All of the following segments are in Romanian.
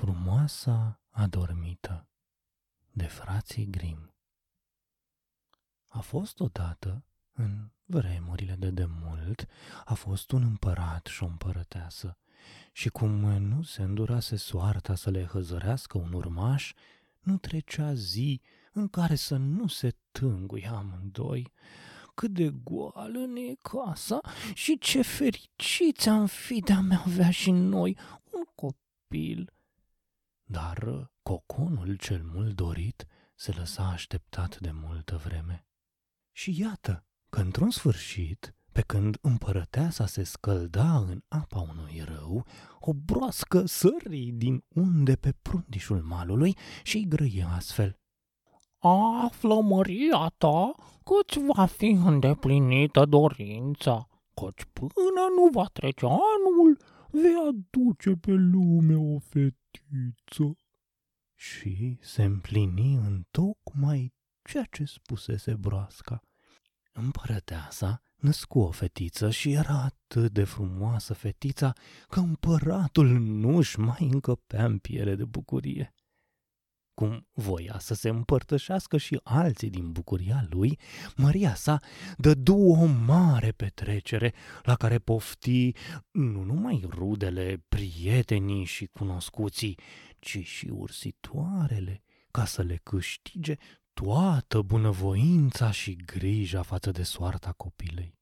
Frumoasa adormită de frații Grim A fost odată, în vremurile de demult, a fost un împărat și o împărăteasă și cum nu se îndurase soarta să le hăzărească un urmaș, nu trecea zi în care să nu se tânguie amândoi. Cât de goală ne e casa și ce fericiți am fi de a avea și noi un copil. Dar coconul cel mult dorit se lăsa așteptat de multă vreme. Și iată că într-un sfârșit, pe când împărăteasa se scălda în apa unui râu, o broască sări din unde pe prundișul malului și îi grăie astfel. Află, măria ta, că-ți va fi îndeplinită dorința, căci până nu va trece anul, vei aduce pe lume o fetiță. Și se împlini în tocmai ceea ce spusese broasca. Împărăteasa născu o fetiță și era atât de frumoasă fetița că împăratul nu-și mai încăpea în piele de bucurie. Cum voia să se împărtășească și alții din bucuria lui, Maria sa dădu o mare petrecere la care pofti nu numai rudele, prietenii și cunoscuții, ci și ursitoarele, ca să le câștige toată bunăvoința și grija față de soarta copilei.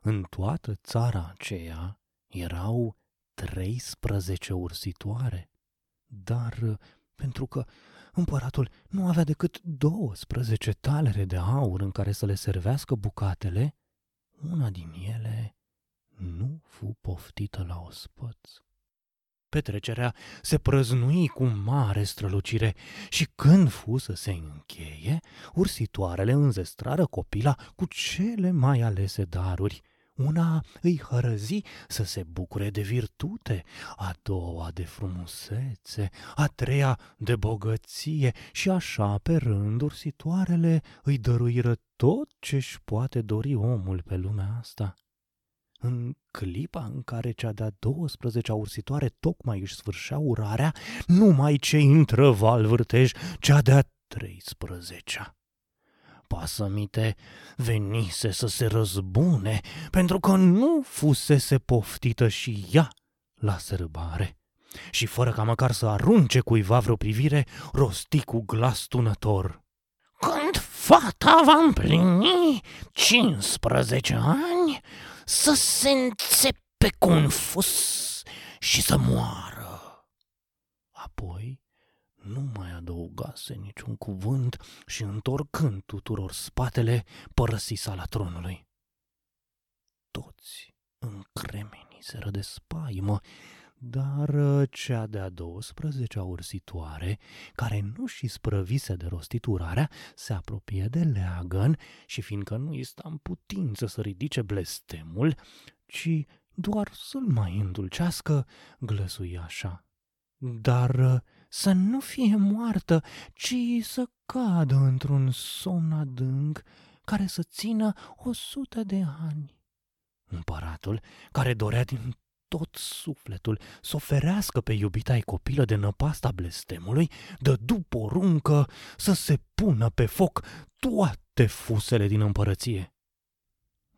În toată țara aceea erau 13 ursitoare, dar pentru că împăratul nu avea decât 12 talere de aur în care să le servească bucatele, una din ele nu fu poftită la ospăț. Petrecerea se prăznui cu mare strălucire și când fu să se încheie, ursitoarele înzestrară copila cu cele mai alese daruri. Una îi hărăzi să se bucure de virtute, a doua de frumusețe, a treia de bogăție și așa pe rând ursitoarele îi dăruiră tot ce-și poate dori omul pe lumea asta. În clipa în care cea de-a 12-a ursitoare tocmai își sfârșea urarea, numai ce intră val vârtej cea de-a 13-a. Pasămite venise să se răzbune pentru că nu fusese poftită și ea la sărbare. Și fără ca măcar să arunce cuiva vreo privire, rosti cu glas tunător. Când fata va împlini 15 ani, să se înțepe cu un fus și să moară. Apoi nu mai adăugase niciun cuvânt și întorcând tuturor spatele, părăsi sala tronului. Toți încremeniseră de spaimă, dar uh, cea de-a 12-a ursitoare, care nu și sprăvise de rostiturarea, se apropie de leagăn și fiindcă nu i sta în putință să ridice blestemul, ci doar să-l mai îndulcească, glăsui așa. Dar uh, să nu fie moartă, ci să cadă într-un somn adânc care să țină o sută de ani. Împăratul, care dorea din tot sufletul să oferească pe iubita copilă de năpasta blestemului, dădu poruncă să se pună pe foc toate fusele din împărăție.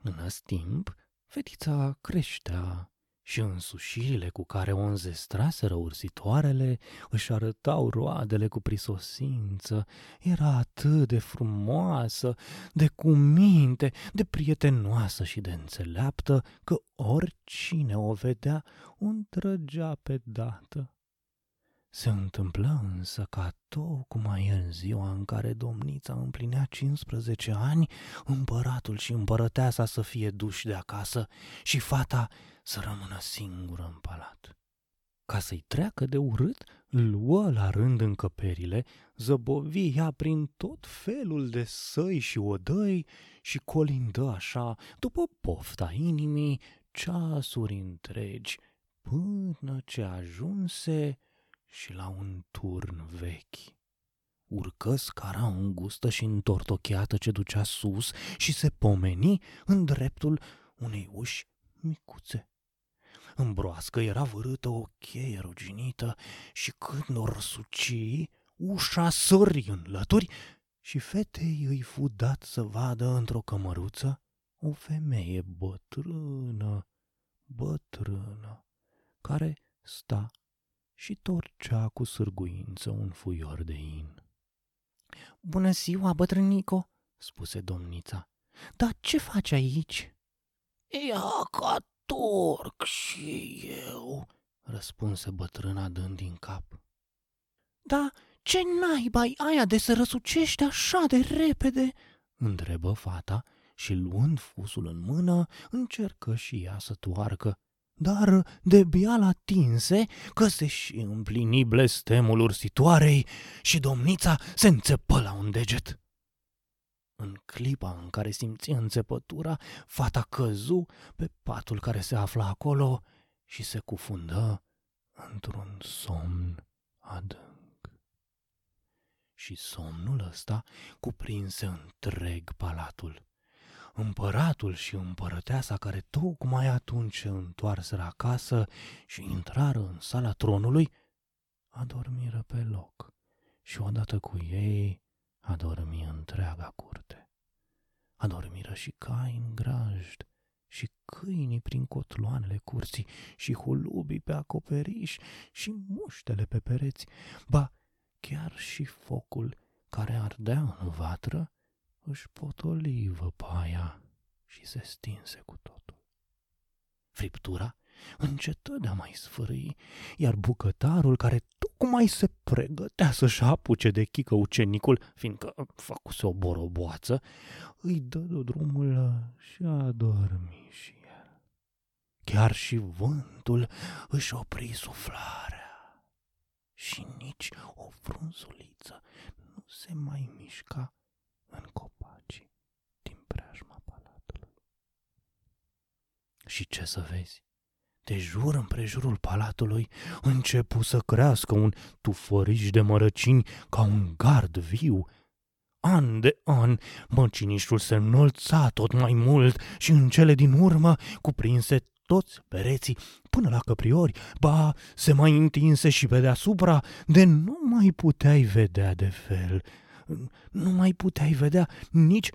În acest timp, fetița creștea și însușirile cu care o înzestraseră ursitoarele își arătau roadele cu prisosință. Era atât de frumoasă, de cuminte, de prietenoasă și de înțeleaptă, că oricine o vedea o întrăgea pe dată. Se întâmplă însă ca tocmai în ziua în care domnița împlinea 15 ani, împăratul și împărăteasa să fie duși de acasă și fata să rămână singură în palat. Ca să-i treacă de urât, luă la rând încăperile, zăbovi ea prin tot felul de săi și odăi și colindă așa, după pofta inimii, ceasuri întregi, până ce ajunse și la un turn vechi. Urcă scara îngustă și întortocheată ce ducea sus și se pomeni în dreptul unei uși micuțe. În broască era vârâtă o cheie ruginită și când o răsuci, ușa sări în lături și fetei îi fu dat să vadă într-o cămăruță o femeie bătrână, bătrână, care sta și torcea cu sârguință un fuior de in. Bună ziua, bătrânico, spuse domnița. Dar ce faci aici? Ia ca torc și eu, răspunse bătrâna dând din cap. Da, ce naiba aia de să răsucești așa de repede? întrebă fata și luând fusul în mână, încercă și ea să toarcă. Dar de bial atinse că se și împlini blestemul ursitoarei și domnița se înțepă la un deget. În clipa în care simți înțepătura, fata căzu pe patul care se afla acolo și se cufundă într-un somn adânc. Și somnul ăsta cuprinse întreg palatul. Împăratul și împărăteasa care tocmai atunci întoarseră acasă și intrară în sala tronului, adormiră pe loc și odată cu ei adormi întreaga curte. Adormiră și cai în grajd, și câinii prin cotloanele curții, și hulubii pe acoperiș, și muștele pe pereți, ba chiar și focul care ardea în vatră își potoli văpaia și se stinse cu totul. Friptura încetă de a mai sfârâi, iar bucătarul care tocmai se pregătea să-și apuce de chică ucenicul, fiindcă făcuse o boroboață, îi dă de drumul și a dormi și el. Chiar și vântul își opri suflarea și nici o frunzuliță nu se mai mișca în copacii din preajma palatului. Și ce să vezi? De jur împrejurul palatului începu să crească un tufăriș de mărăcini ca un gard viu. An de an, măcinișul se înălța tot mai mult și în cele din urmă cuprinse toți pereții până la căpriori, ba se mai întinse și pe deasupra, de nu mai puteai vedea de fel. Nu mai puteai vedea nici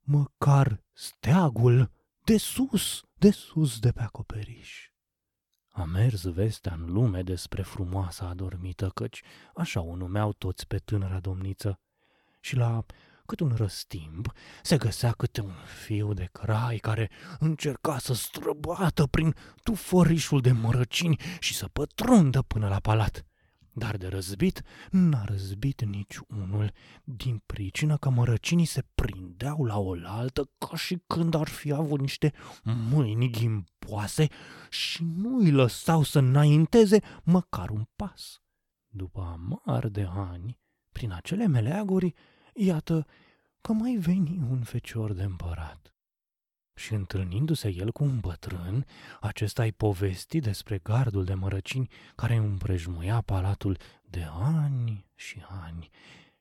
măcar steagul de sus, de sus de pe acoperiș. A mers vestea în lume despre frumoasa adormită, căci așa o numeau toți pe tânăra domniță. Și la cât un răstimp se găsea câte un fiu de crai care încerca să străbată prin tufărișul de mărăcini și să pătrundă până la palat. Dar de răzbit n-a răzbit nici unul, din pricină că mărăcinii se prindeau la oaltă ca și când ar fi avut niște mâini ghimpoase și nu îi lăsau să înainteze măcar un pas. După amar de ani, prin acele meleaguri, iată că mai veni un fecior de împărat. Și întâlnindu-se el cu un bătrân, acesta îi povesti despre gardul de mărăcini care împrejmuia palatul de ani și ani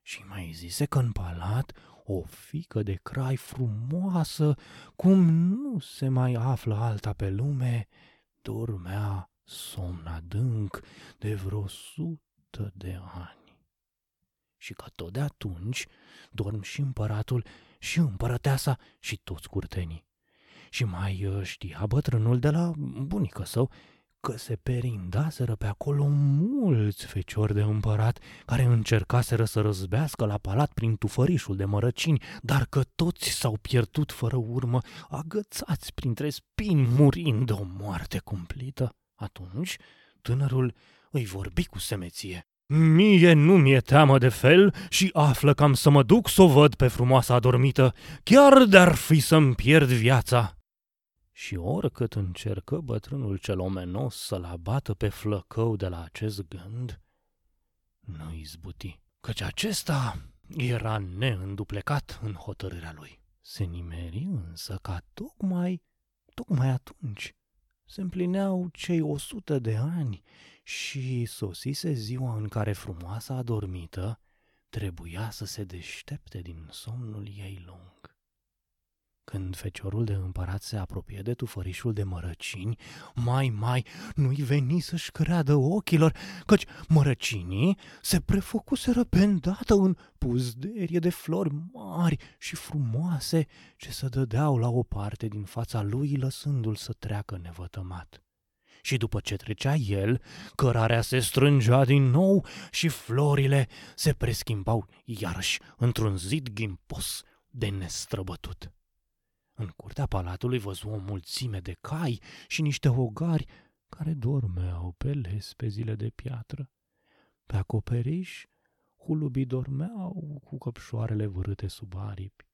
și mai zise că în palat o fică de crai frumoasă, cum nu se mai află alta pe lume, dormea somn adânc de vreo sută de ani. Și că tot de atunci dorm și împăratul și împărăteasa și toți curtenii. Și mai uh, știa bătrânul de la bunică său că se perindaseră pe acolo mulți feciori de împărat care încercaseră să răzbească la palat prin tufărișul de mărăcini, dar că toți s-au pierdut fără urmă, agățați printre spini, murind de o moarte cumplită. Atunci, tânărul îi vorbi cu semeție. Mie nu mi-e teamă de fel și află că am să mă duc să o văd pe frumoasa adormită, chiar de-ar fi să-mi pierd viața. Și oricât încercă bătrânul cel omenos să-l abată pe flăcău de la acest gând, nu izbuti, căci acesta era neînduplecat în hotărârea lui. Se nimeri însă ca tocmai, tocmai atunci se împlineau cei o sută de ani și sosise ziua în care frumoasa adormită trebuia să se deștepte din somnul ei lung. Când feciorul de împărat se apropie de tufărișul de mărăcini, mai, mai, nu-i veni să-și creadă ochilor, căci mărăcinii se prefăcuseră pe îndată în puzderie de flori mari și frumoase ce se dădeau la o parte din fața lui, lăsându-l să treacă nevătămat. Și după ce trecea el, cărarea se strângea din nou și florile se preschimbau iarăși într-un zid ghimpos de nestrăbătut. În curtea palatului văzu o mulțime de cai și niște hogari care dormeau pe lespezile de piatră. Pe acoperiș, hulubii dormeau cu căpșoarele vârâte sub aripi.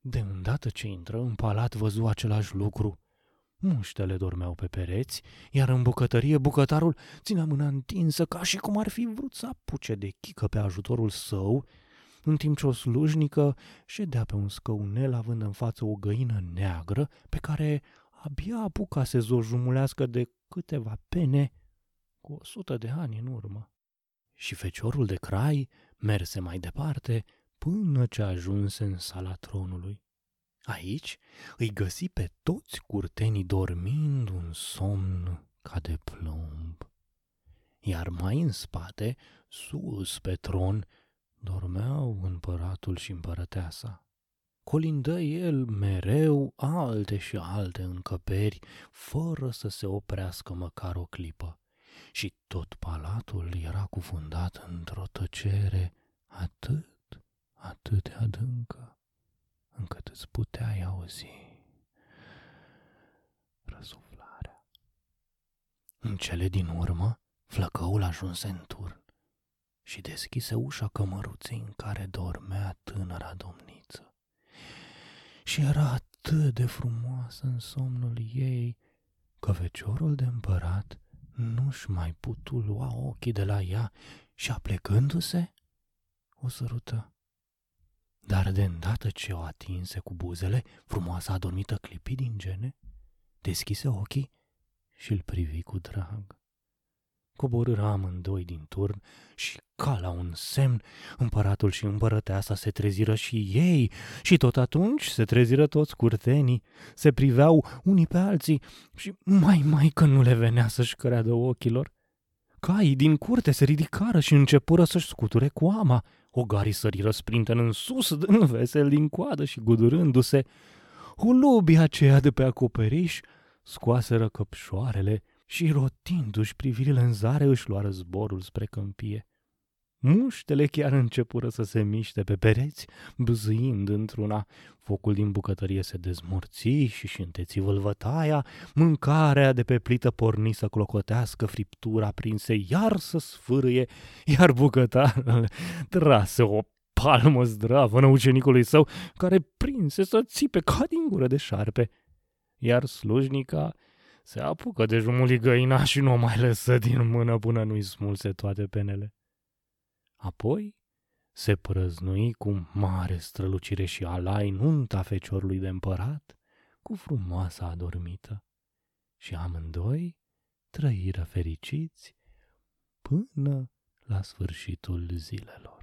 De îndată ce intră în palat văzu același lucru. Muștele dormeau pe pereți, iar în bucătărie bucătarul ținea mâna întinsă ca și cum ar fi vrut să apuce de chică pe ajutorul său în timp ce o slujnică ședea pe un scăunel având în față o găină neagră pe care abia apuca să o jumulească de câteva pene cu o sută de ani în urmă. Și feciorul de crai merse mai departe până ce ajunse în sala tronului. Aici îi găsi pe toți curtenii dormind un somn ca de plumb. Iar mai în spate, sus pe tron, dormeau împăratul și împărăteasa. Colindă el mereu alte și alte încăperi, fără să se oprească măcar o clipă. Și tot palatul era cufundat într-o tăcere atât, atât de adâncă, încât îți puteai auzi răsuflarea. În cele din urmă, flăcăul ajunse în turn și deschise ușa cămăruței în care dormea tânăra domniță. Și era atât de frumoasă în somnul ei că feciorul de împărat nu-și mai putu lua ochii de la ea și aplecându-se, o sărută. Dar de îndată ce o atinse cu buzele, frumoasa adormită clipi din gene, deschise ochii și îl privi cu drag coborâră amândoi din turn și, ca la un semn, împăratul și împărăteasa se treziră și ei și tot atunci se treziră toți curtenii, se priveau unii pe alții și mai mai că nu le venea să-și creadă ochilor. Caii din curte se ridicară și începură să-și scuture coama. Ogarii săriră sprinten în sus, dând vesel din coadă și gudurându-se. Hulubii aceia de pe acoperiș scoaseră căpșoarele și rotindu-și privirile în zare își luară zborul spre câmpie. Muștele chiar începură să se miște pe pereți, bzâind într-una. Focul din bucătărie se dezmorți și și înteți vâlvătaia, mâncarea de pe plită porni să clocotească, friptura prinse iar să sfârâie, iar bucătarul trase o palmă zdravă în ucenicului său, care prinse să țipe ca din gură de șarpe. Iar slujnica se apucă de jumuli găina și nu o mai lăsă din mână până nu-i smulse toate penele. Apoi se prăznui cu mare strălucire și alai nunta feciorului de împărat cu frumoasa adormită și amândoi trăiră fericiți până la sfârșitul zilelor.